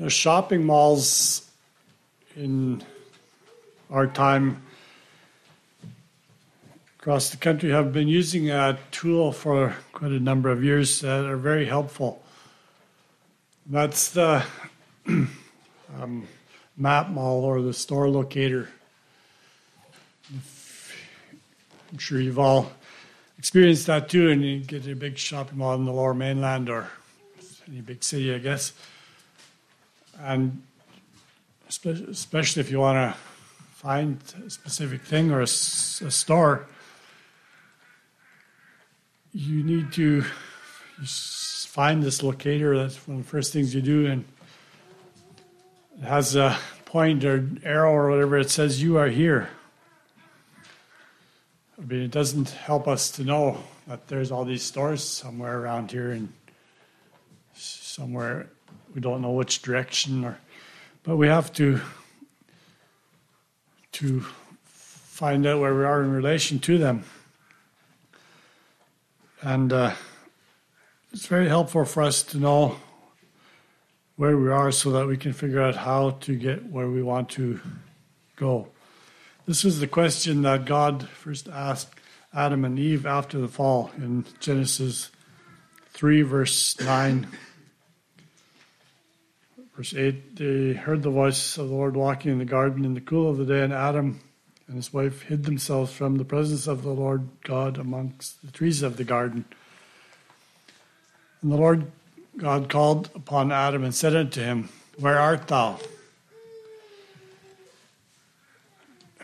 You know, shopping malls in our time across the country have been using a tool for quite a number of years that are very helpful. That's the um, map mall or the store locator. I'm sure you've all experienced that too, and you get a big shopping mall in the lower mainland or any big city, I guess. And especially if you want to find a specific thing or a, a store, you need to find this locator. That's one of the first things you do, and it has a point or arrow or whatever. It says you are here. I mean, it doesn't help us to know that there's all these stores somewhere around here and somewhere we don't know which direction or but we have to to find out where we are in relation to them. And uh, it's very helpful for us to know where we are so that we can figure out how to get where we want to go. This was the question that god first asked adam and eve after the fall in genesis 3 verse 9 Verse 8 They heard the voice of the Lord walking in the garden in the cool of the day, and Adam and his wife hid themselves from the presence of the Lord God amongst the trees of the garden. And the Lord God called upon Adam and said unto him, Where art thou?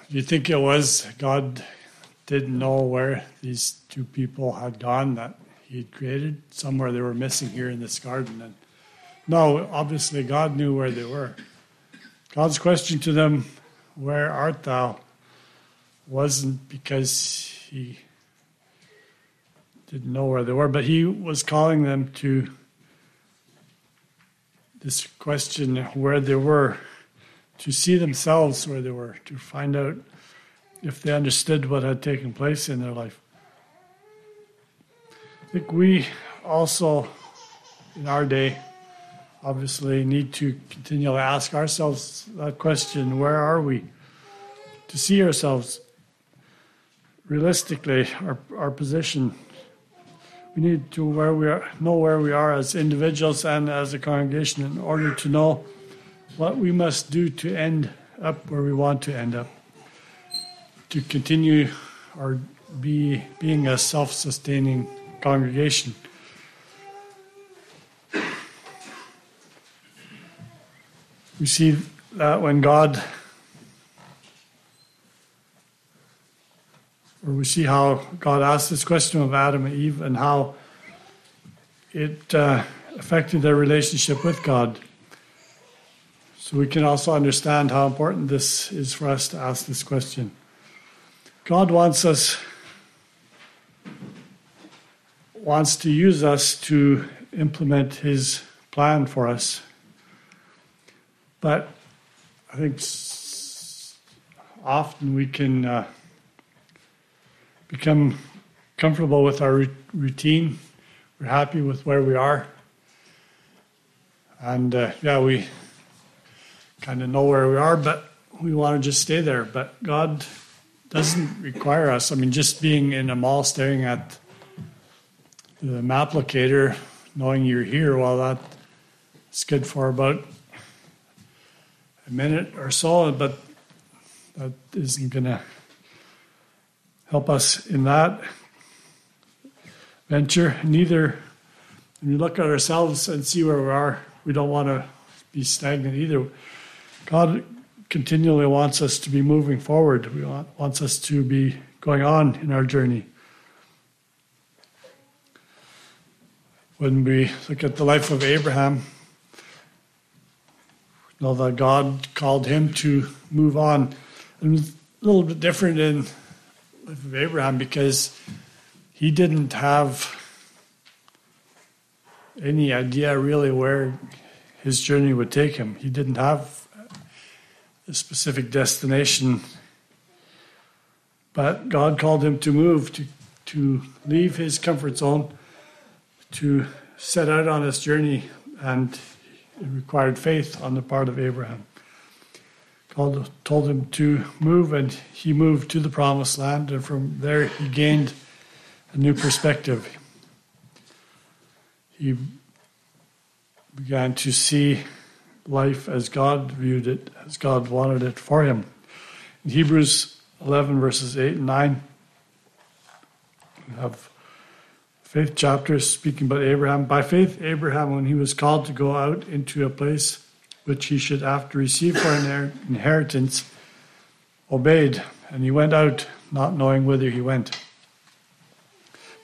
Do you think it was God didn't know where these two people had gone that he had created? Somewhere they were missing here in this garden. And no, obviously, God knew where they were. God's question to them, Where art thou? wasn't because he didn't know where they were, but he was calling them to this question where they were, to see themselves where they were, to find out if they understood what had taken place in their life. I think we also, in our day, obviously need to continually ask ourselves that question where are we? To see ourselves realistically, our, our position. We need to where we are, know where we are as individuals and as a congregation in order to know what we must do to end up where we want to end up, to continue or be being a self-sustaining congregation. We see that when God, or we see how God asked this question of Adam and Eve and how it uh, affected their relationship with God. So we can also understand how important this is for us to ask this question. God wants us, wants to use us to implement His plan for us. But I think often we can uh, become comfortable with our routine. We're happy with where we are. And uh, yeah, we kind of know where we are, but we want to just stay there. But God doesn't require us. I mean, just being in a mall staring at the map locator, knowing you're here, well, that's good for about a minute or so, but that isn't going to help us in that venture. Neither, when we look at ourselves and see where we are, we don't want to be stagnant either. God continually wants us to be moving forward. He want, wants us to be going on in our journey. When we look at the life of Abraham, that God called him to move on. It was a little bit different in life of Abraham because he didn't have any idea really where his journey would take him. He didn't have a specific destination. But God called him to move, to, to leave his comfort zone, to set out on his journey. And it required faith on the part of Abraham. God told him to move, and he moved to the promised land, and from there he gained a new perspective. He began to see life as God viewed it, as God wanted it for him. In Hebrews 11, verses 8 and 9, we have fifth chapter speaking about Abraham. By faith, Abraham, when he was called to go out into a place which he should after receive for an inheritance, obeyed, and he went out, not knowing whither he went.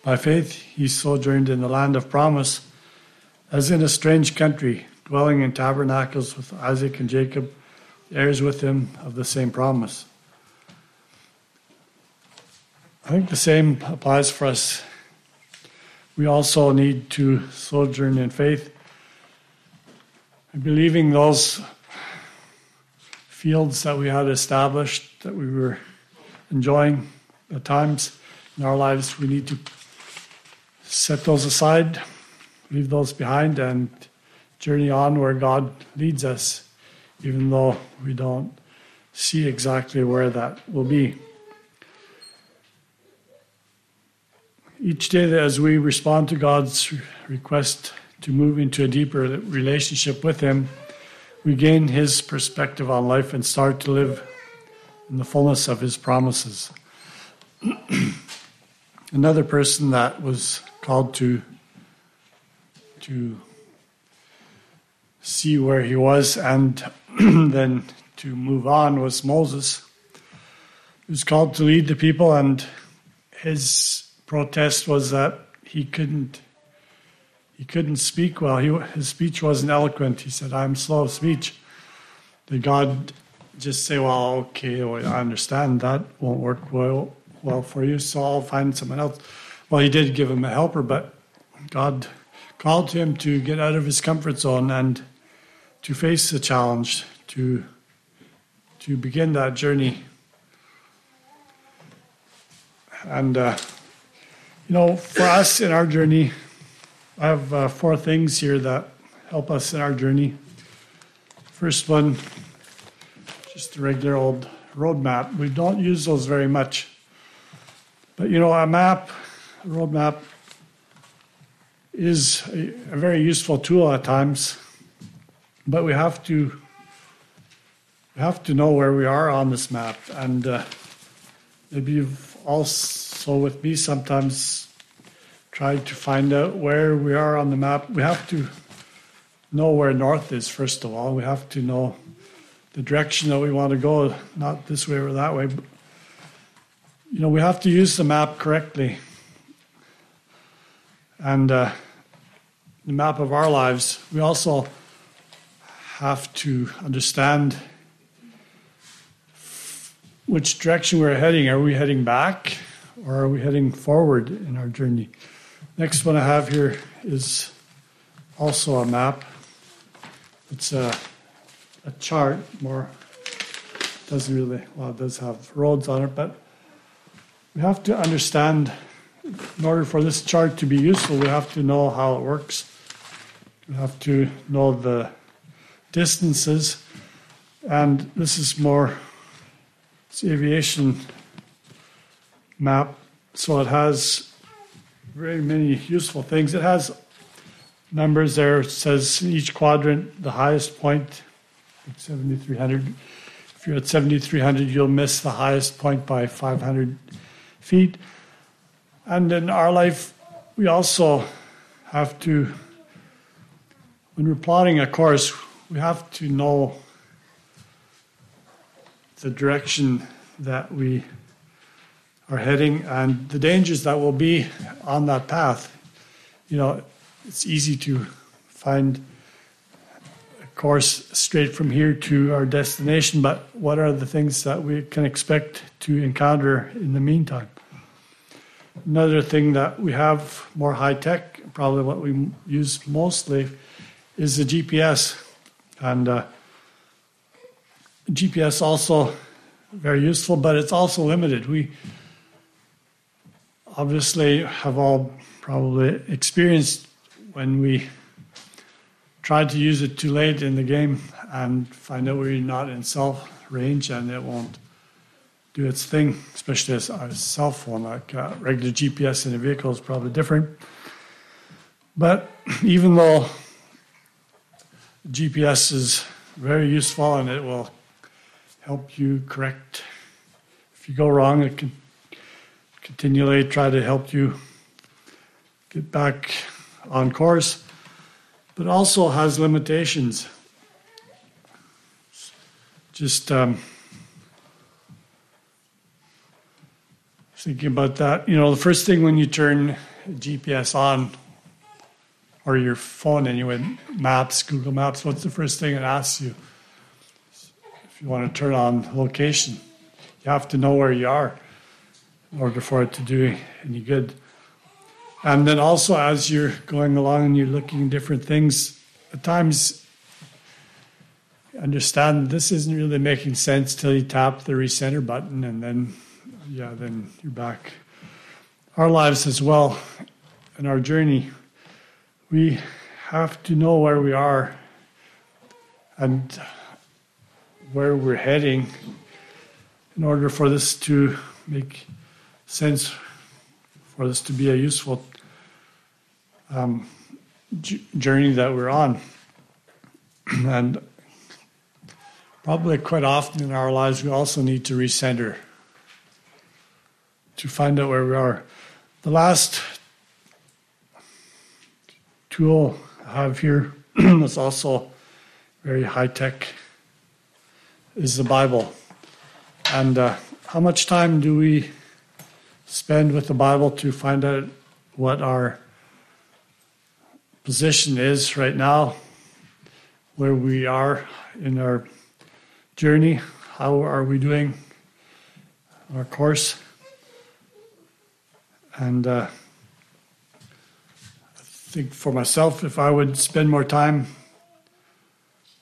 By faith, he sojourned in the land of promise, as in a strange country, dwelling in tabernacles with Isaac and Jacob, heirs with him of the same promise. I think the same applies for us. We also need to sojourn in faith, believing those fields that we had established, that we were enjoying at times in our lives, we need to set those aside, leave those behind, and journey on where God leads us, even though we don't see exactly where that will be. Each day, that as we respond to God's request to move into a deeper relationship with Him, we gain His perspective on life and start to live in the fullness of His promises. Another person that was called to to see where he was and then to move on was Moses. He was called to lead the people, and his protest was that he couldn't he couldn't speak well. He, his speech wasn't eloquent. He said, "I'm slow of speech." Did God just say, "Well, okay, well, I understand that won't work well well for you, so I'll find someone else." Well, he did give him a helper, but God called him to get out of his comfort zone and to face the challenge, to to begin that journey. And uh, you know, for us in our journey, I have uh, four things here that help us in our journey. First one, just a regular old roadmap. We don't use those very much. But you know, a map, a road map, is a, a very useful tool at times. But we have to we have to know where we are on this map, and uh, maybe you've also with me sometimes trying to find out where we are on the map. We have to know where north is, first of all. We have to know the direction that we want to go, not this way or that way. But, you know, we have to use the map correctly. And uh, the map of our lives, we also have to understand which direction we're heading. Are we heading back or are we heading forward in our journey? Next one I have here is also a map. It's a, a chart, more doesn't really well it does have roads on it, but we have to understand in order for this chart to be useful, we have to know how it works. We have to know the distances, and this is more it's aviation map, so it has very many useful things. It has numbers there. It says in each quadrant the highest point, 7,300. If you're at 7,300, you'll miss the highest point by 500 feet. And in our life, we also have to, when we're plotting a course, we have to know the direction that we are heading and the dangers that will be on that path. You know, it's easy to find a course straight from here to our destination, but what are the things that we can expect to encounter in the meantime? Another thing that we have more high tech, probably what we use mostly, is the GPS. And uh, GPS also very useful, but it's also limited. We obviously have all probably experienced when we try to use it too late in the game and find out you're not in cell range and it won't do its thing, especially as a cell phone. Like uh, regular GPS in a vehicle is probably different. But even though GPS is very useful and it will help you correct if you go wrong, it can continually try to help you get back on course, but also has limitations. Just um, thinking about that, you know, the first thing when you turn GPS on, or your phone anyway, Maps, Google Maps, what's the first thing it asks you? If you want to turn on location, you have to know where you are in order for it to do any good. And then also, as you're going along and you're looking at different things, at times understand this isn't really making sense till you tap the recenter button and then yeah then you're back our lives as well and our journey we have to know where we are and where we're heading in order for this to make sense for this to be a useful um, journey that we're on. and probably quite often in our lives, we also need to recenter to find out where we are. The last tool I have here is also very high tech is the Bible. And uh, how much time do we spend with the Bible to find out what our position is right now, where we are in our journey? How are we doing our course? And uh, I think for myself, if I would spend more time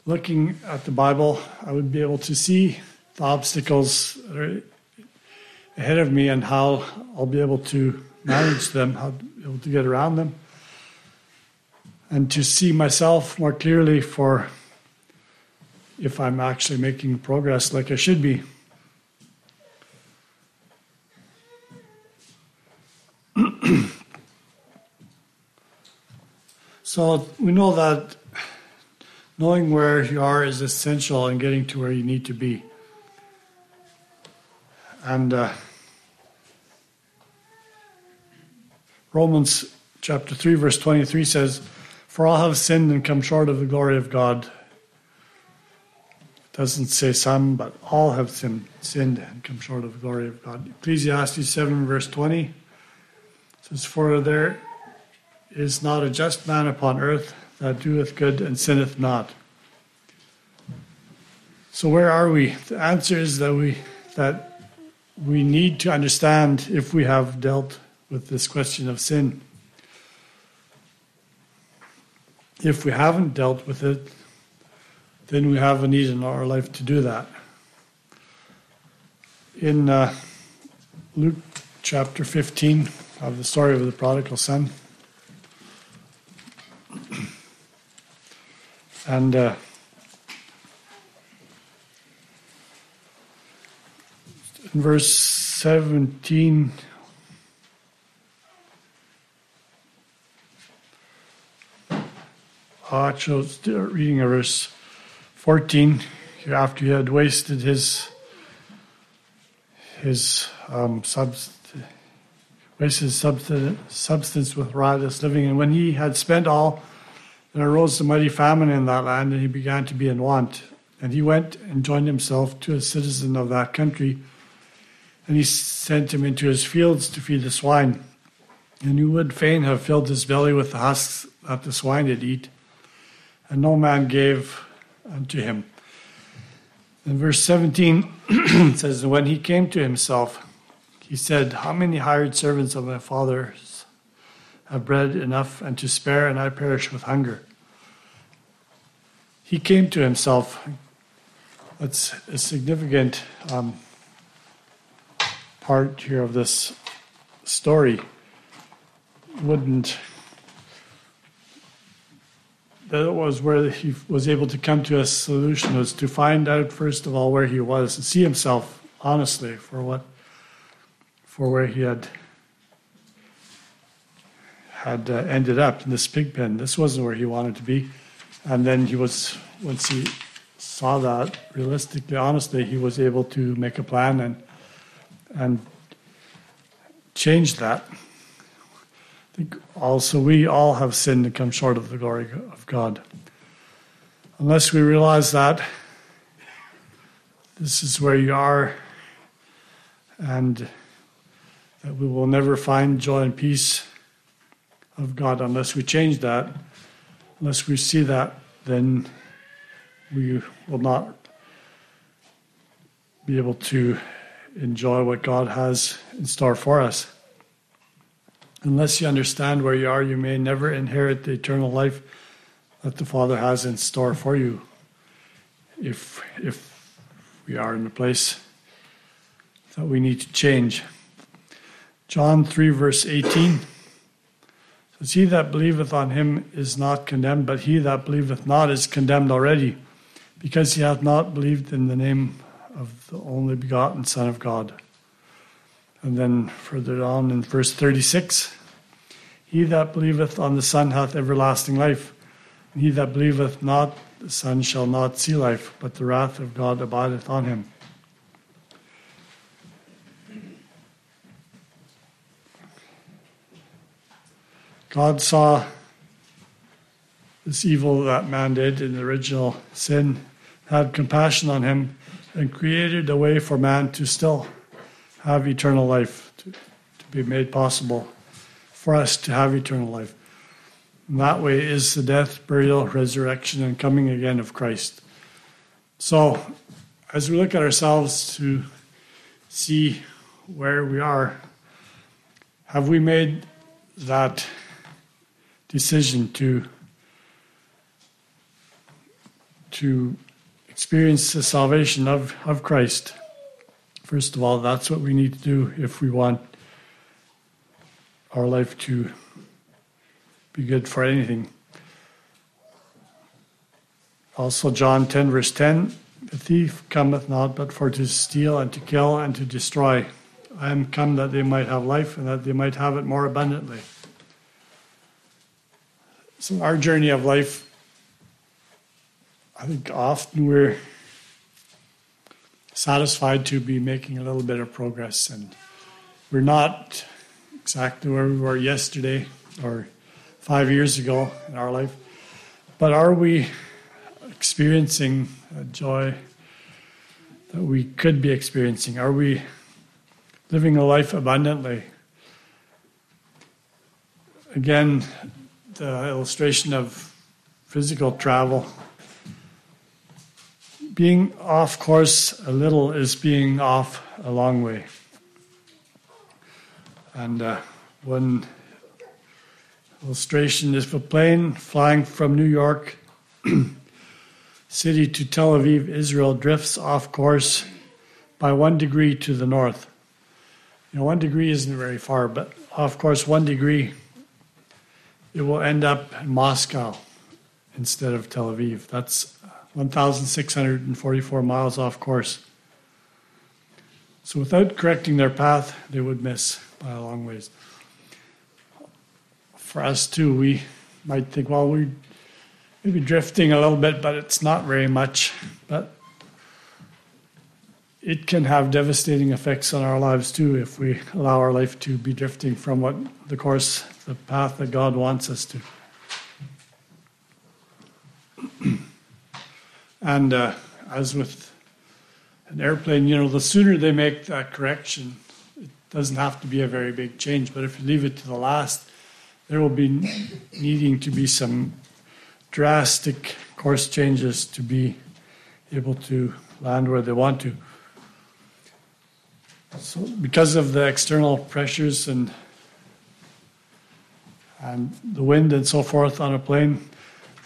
looking at the Bible, I would be able to see the obstacles that are ahead of me and how I'll be able to manage them, how to be able to get around them, and to see myself more clearly for if I'm actually making progress like I should be. so we know that knowing where you are is essential in getting to where you need to be. And uh, Romans chapter 3, verse 23 says, For all have sinned and come short of the glory of God. It doesn't say some, but all have sinned, sinned and come short of the glory of God. Ecclesiastes 7, verse 20 says, For there is not a just man upon earth that doeth good and sinneth not. So where are we? The answer is that we that we need to understand if we have dealt with this question of sin. If we haven't dealt with it, then we have a need in our life to do that. In uh, Luke chapter 15 of the story of the prodigal son, and uh, in verse 17. I chose reading a verse 14 after he had wasted his his um, substance, wasted substance, substance with riotous living. And when he had spent all, there arose a mighty famine in that land, and he began to be in want. And he went and joined himself to a citizen of that country and he sent him into his fields to feed the swine. And he would fain have filled his belly with the husks that the swine did eat, and no man gave unto him. In verse 17 it says, When he came to himself, he said, How many hired servants of my father's have bread enough and to spare, and I perish with hunger? He came to himself. That's a significant um, part here of this story wouldn't that was where he was able to come to a solution was to find out first of all where he was and see himself honestly for what for where he had had uh, ended up in this pig pen. This wasn't where he wanted to be, and then he was once he saw that realistically, honestly, he was able to make a plan and and change that. Also we all have sinned and come short of the glory of God. Unless we realize that this is where you are and that we will never find joy and peace of God unless we change that, unless we see that, then we will not be able to enjoy what God has in store for us. Unless you understand where you are, you may never inherit the eternal life that the Father has in store for you. If if we are in a place that we need to change. John 3, verse 18 says, He that believeth on him is not condemned, but he that believeth not is condemned already because he hath not believed in the name of the only begotten Son of God. And then further on in verse 36 He that believeth on the Son hath everlasting life, and he that believeth not the Son shall not see life, but the wrath of God abideth on him. God saw this evil that man did in the original sin had compassion on him and created a way for man to still have eternal life, to, to be made possible for us to have eternal life. And that way is the death, burial, resurrection, and coming again of Christ. So, as we look at ourselves to see where we are, have we made that decision to to experience the salvation of, of Christ. First of all, that's what we need to do if we want our life to be good for anything. Also, John 10, verse 10 The thief cometh not but for to steal and to kill and to destroy. I am come that they might have life and that they might have it more abundantly. So, our journey of life I think often we're satisfied to be making a little bit of progress, and we're not exactly where we were yesterday or five years ago in our life. But are we experiencing a joy that we could be experiencing? Are we living a life abundantly? Again, the illustration of physical travel being off course a little is being off a long way. And uh, one illustration is a plane flying from New York City to Tel Aviv, Israel, drifts off course by one degree to the north. You know, one degree isn't very far, but off course one degree, it will end up in Moscow instead of Tel Aviv. That's 1,644 miles off course. So without correcting their path, they would miss by a long ways. For us too, we might think, well, we may be drifting a little bit, but it's not very much. But it can have devastating effects on our lives too if we allow our life to be drifting from what the course, the path that God wants us to. And uh, as with an airplane, you know, the sooner they make that correction, it doesn't have to be a very big change. But if you leave it to the last, there will be needing to be some drastic course changes to be able to land where they want to. So, because of the external pressures and and the wind and so forth on a plane,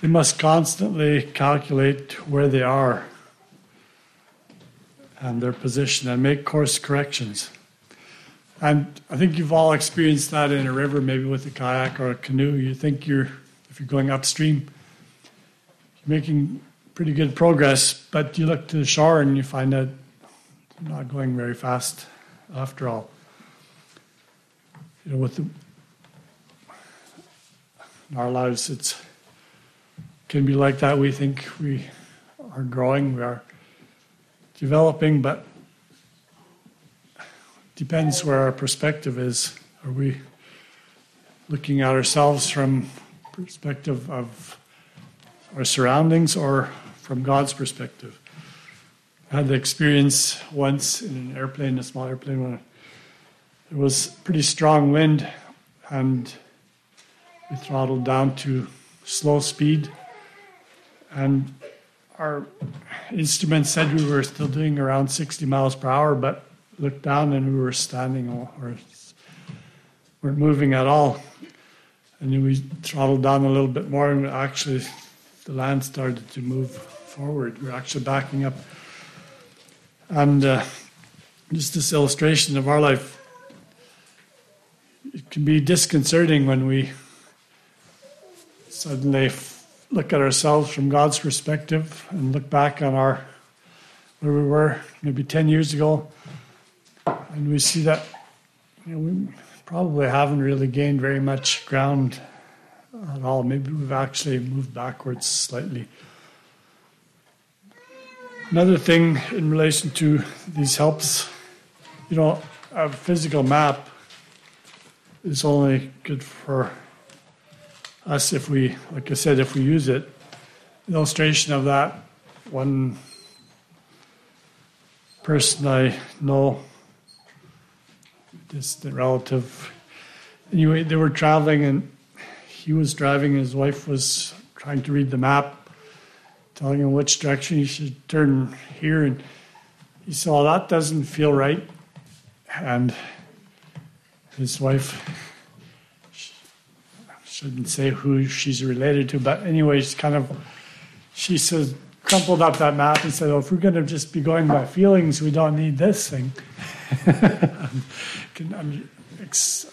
they must constantly calculate where they are and their position and make course corrections. And I think you've all experienced that in a river, maybe with a kayak or a canoe. You think you're, if you're going upstream, you're making pretty good progress, but you look to the shore and you find that you're not going very fast after all. You know, with the, in our lives, it's can be like that. We think we are growing, we are developing, but depends where our perspective is. Are we looking at ourselves from perspective of our surroundings or from God's perspective? I had the experience once in an airplane, a small airplane, when there was pretty strong wind and we throttled down to slow speed and our instrument said we were still doing around 60 miles per hour, but looked down and we were standing or weren't moving at all. And then we throttled down a little bit more, and actually, the land started to move forward. We we're actually backing up. And uh, just this illustration of our life, it can be disconcerting when we suddenly look at ourselves from God's perspective and look back on our where we were maybe 10 years ago and we see that you know, we probably haven't really gained very much ground at all. Maybe we've actually moved backwards slightly. Another thing in relation to these helps, you know, a physical map is only good for us if we, like I said, if we use it. An illustration of that, one person I know distant relative. Anyway, they were traveling and he was driving, his wife was trying to read the map, telling him which direction he should turn here. And he saw that doesn't feel right. And his wife shouldn't say who she's related to, but anyway, anyways, kind of, she said, crumpled up that map and said, "Oh, if we're going to just be going by feelings, we don't need this thing." can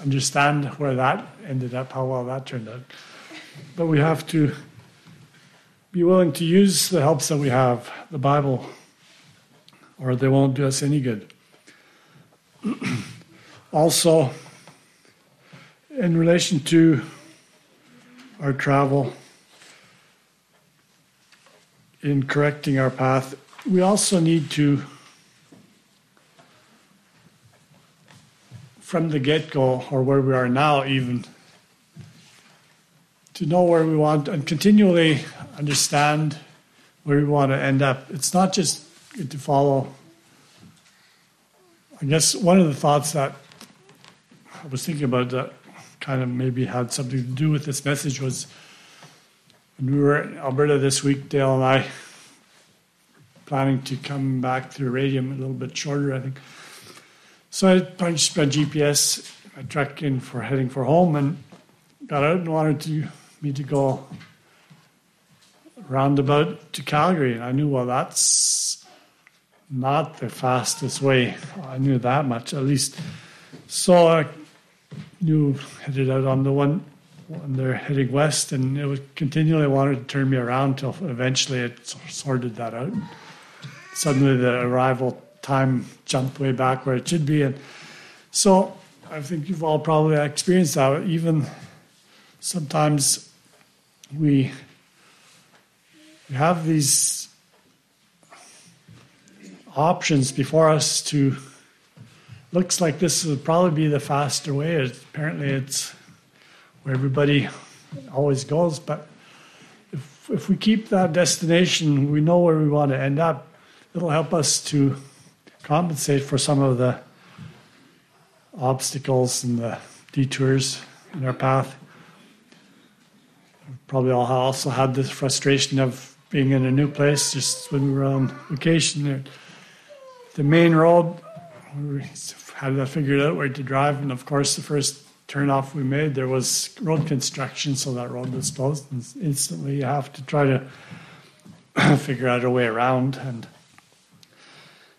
understand where that ended up, how well that turned out. But we have to be willing to use the helps that we have, the Bible, or they won't do us any good. also, in relation to our travel, in correcting our path, we also need to from the get go, or where we are now, even, to know where we want and continually understand where we want to end up. It's not just to follow. I guess one of the thoughts that I was thinking about that kind of maybe had something to do with this message was when we were in Alberta this week, Dale and I planning to come back through Radium a little bit shorter, I think. So I punched my GPS, I tracked in for heading for home, and got out and wanted to me to go roundabout to Calgary. And I knew, well, that's not the fastest way. I knew that much, at least. So I knew headed out on the one when they're heading west, and it was continually wanted to turn me around till eventually it sorted that out. Suddenly, the arrival time jumped way back where it should be. And so I think you've all probably experienced that. Even sometimes we, we have these options before us to looks like this would probably be the faster way. Apparently, it's where everybody always goes. But if if we keep that destination, we know where we want to end up. It'll help us to compensate for some of the obstacles and the detours in our path. Probably all also had the frustration of being in a new place just when we were on vacation. The main road, had to figure out where to drive, and of course, the first turnoff we made, there was road construction, so that road was closed, and instantly you have to try to figure out a way around. And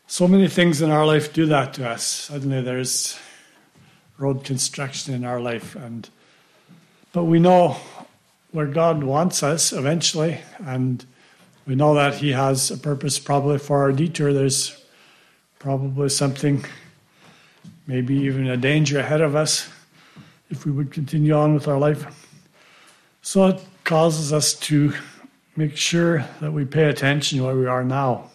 so many things in our life do that to us. Suddenly there's road construction in our life and but we know where God wants us eventually and we know that He has a purpose probably for our detour. There's probably something, maybe even a danger ahead of us if we would continue on with our life. So it causes us to make sure that we pay attention where we are now.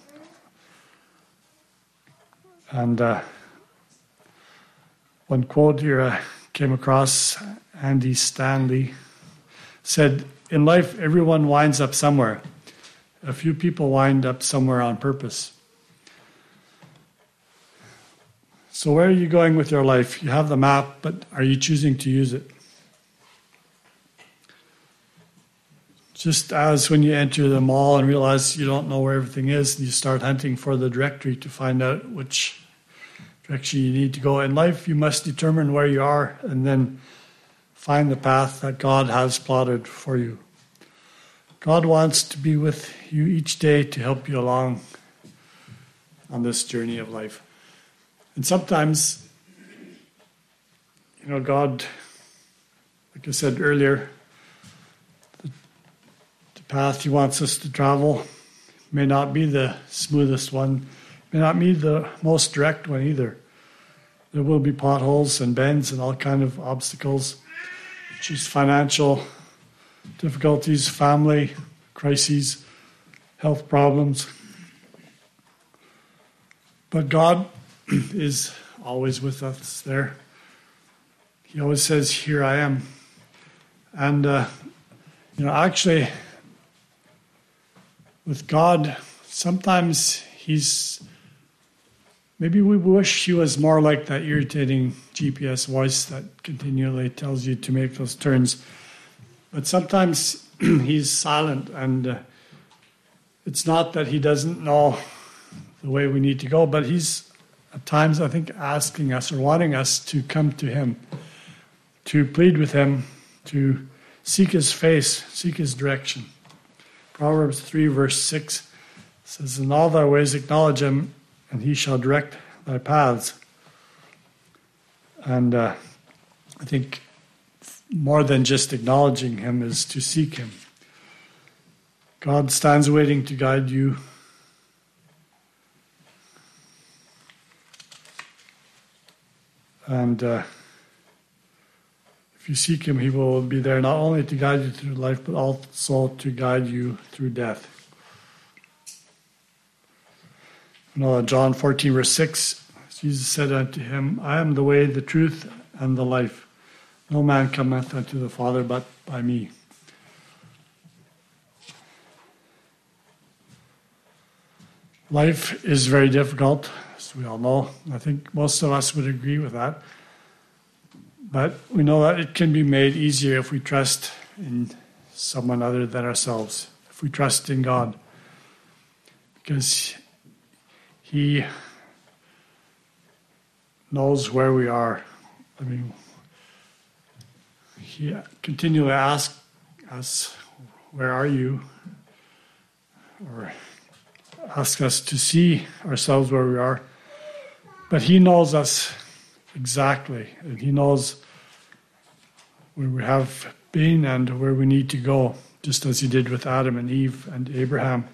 And uh, one quote here I came across Andy Stanley said, In life, everyone winds up somewhere. A few people wind up somewhere on purpose. So, where are you going with your life? You have the map, but are you choosing to use it? Just as when you enter the mall and realize you don't know where everything is, and you start hunting for the directory to find out which direction you need to go. In life, you must determine where you are and then find the path that God has plotted for you. God wants to be with you each day to help you along on this journey of life. And sometimes, you know, God, like I said earlier, the, the path He wants us to travel may not be the smoothest one, may not be the most direct one either. There will be potholes and bends and all kind of obstacles. Choose financial difficulties, family crises, health problems. But God is always with us there. He always says, Here I am. And, uh, you know, actually, with God, sometimes He's Maybe we wish he was more like that irritating GPS voice that continually tells you to make those turns. But sometimes he's silent, and uh, it's not that he doesn't know the way we need to go, but he's at times, I think, asking us or wanting us to come to him, to plead with him, to seek his face, seek his direction. Proverbs 3, verse 6 says, In all thy ways acknowledge him, and he shall direct thy paths. And uh, I think more than just acknowledging him is to seek him. God stands waiting to guide you. And uh, if you seek him, he will be there not only to guide you through life, but also to guide you through death. No, John 14, verse 6, Jesus said unto him, I am the way, the truth, and the life. No man cometh unto the Father but by me. Life is very difficult, as we all know. I think most of us would agree with that. But we know that it can be made easier if we trust in someone other than ourselves, if we trust in God. Because he knows where we are. I mean, He continually asks us, Where are you? Or ask us to see ourselves where we are. But He knows us exactly, and He knows where we have been and where we need to go, just as He did with Adam and Eve and Abraham.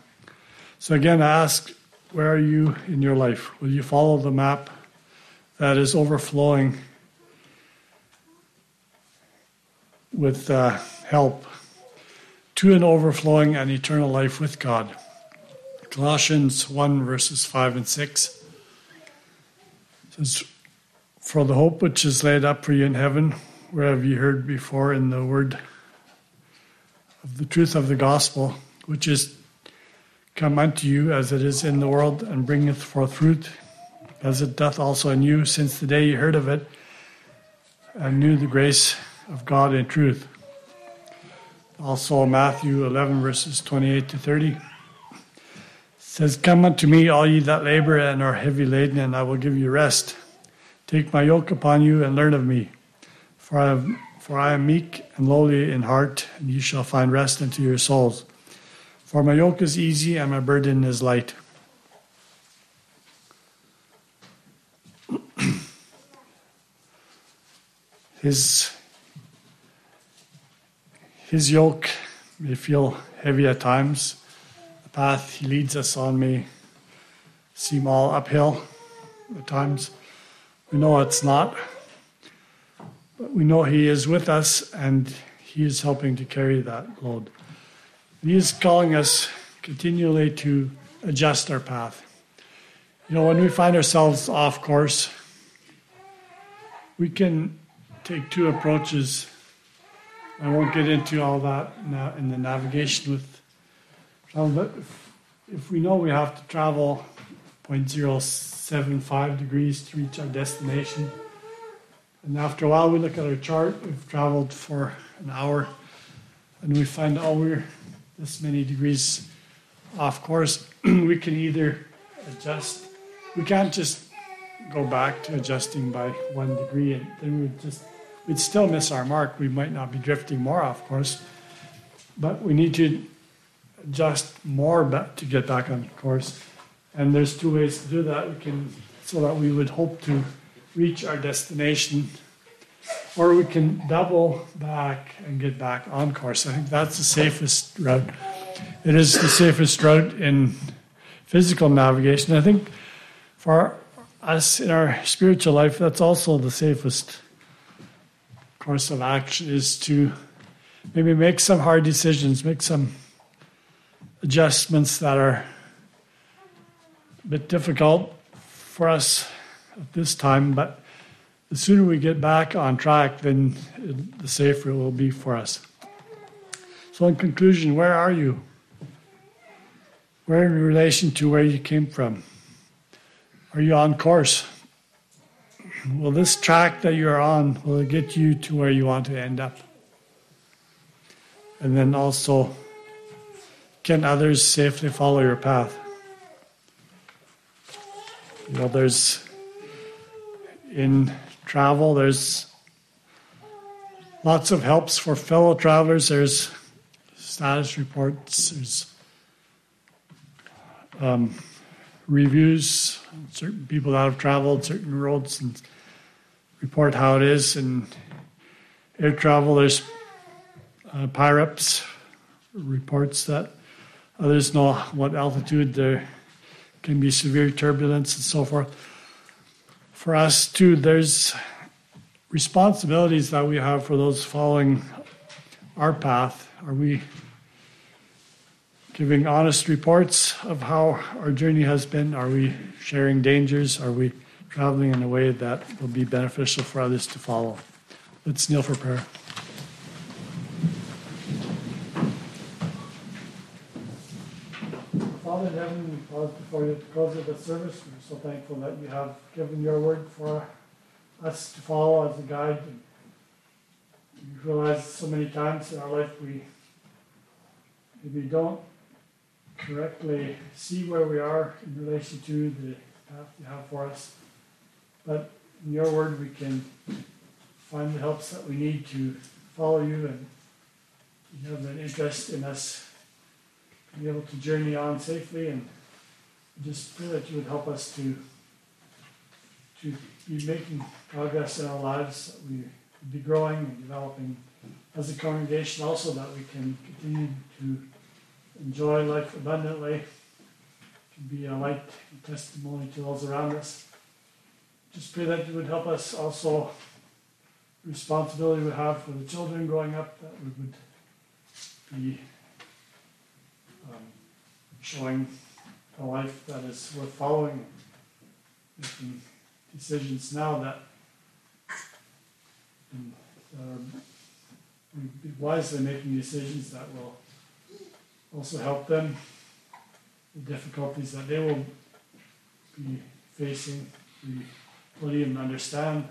So again, I ask where are you in your life? Will you follow the map that is overflowing with uh, help to an overflowing and eternal life with God? Colossians 1, verses 5 and 6 says, For the hope which is laid up for you in heaven, where have you heard before in the word of the truth of the gospel, which is come unto you as it is in the world, and bringeth forth fruit, as it doth also in you, since the day you heard of it, and knew the grace of God in truth. Also, Matthew 11, verses 28 to 30 says, Come unto me, all ye that labor and are heavy laden, and I will give you rest. Take my yoke upon you and learn of me, for I, have, for I am meek and lowly in heart, and ye shall find rest unto your souls. For my yoke is easy and my burden is light. his, his yoke may feel heavy at times. At path He leads us on may seem all uphill at times. We know it's not, but we know He is with us and He is helping to carry that load. He is calling us continually to adjust our path. You know, when we find ourselves off course, we can take two approaches. I won't get into all that now in the navigation with travel, but if, if we know we have to travel 0.075 degrees to reach our destination, and after a while we look at our chart, we've traveled for an hour, and we find, oh, we're this many degrees off course, we can either adjust. We can't just go back to adjusting by one degree, and then we'd just we'd still miss our mark. We might not be drifting more off course, but we need to adjust more to get back on course. And there's two ways to do that. We can so that we would hope to reach our destination, or we can double back and get back on course. I think that's the safest route. It is the safest route in physical navigation. I think for us in our spiritual life, that's also the safest course of action is to maybe make some hard decisions, make some adjustments that are a bit difficult for us at this time, but the sooner we get back on track, then the safer it will be for us. So, in conclusion, where are you? Where in relation to where you came from? Are you on course? Will this track that you're on will it get you to where you want to end up? And then also, can others safely follow your path? You know, there's in travel, there's lots of helps for fellow travelers. There's status reports, there's um, reviews, certain people that have traveled certain roads and report how it is. And air travel, there's uh, PIREPS reports that others know what altitude there can be severe turbulence and so forth. For us, too, there's responsibilities that we have for those following our path. Are we giving honest reports of how our journey has been? Are we sharing dangers? Are we traveling in a way that will be beneficial for others to follow? Let's kneel for prayer. Father in heaven, we pause before you close of the service. We're so thankful that you have given your word for us to follow as a guide. We realize so many times in our life we maybe don't correctly see where we are in relation to the path you have for us. But in your word, we can find the helps that we need to follow you, and you have an interest in us being able to journey on safely. And just pray that you would help us to to be making progress in our lives, that we be growing and developing as a congregation, also that we can continue to enjoy life abundantly, can be a light and testimony to those around us. Just pray that you would help us also responsibility we have for the children growing up, that we would be um, showing a life that is worth following, making decisions now that, that uh, are, be wisely making decisions that will also help them the difficulties that they will be facing. We don't even understand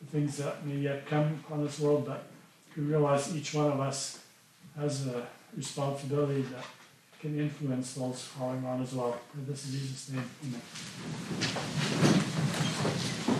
the things that may yet come upon this world, but we realize each one of us has a responsibility that can influence those following on as well. This is Jesus' name. Amen.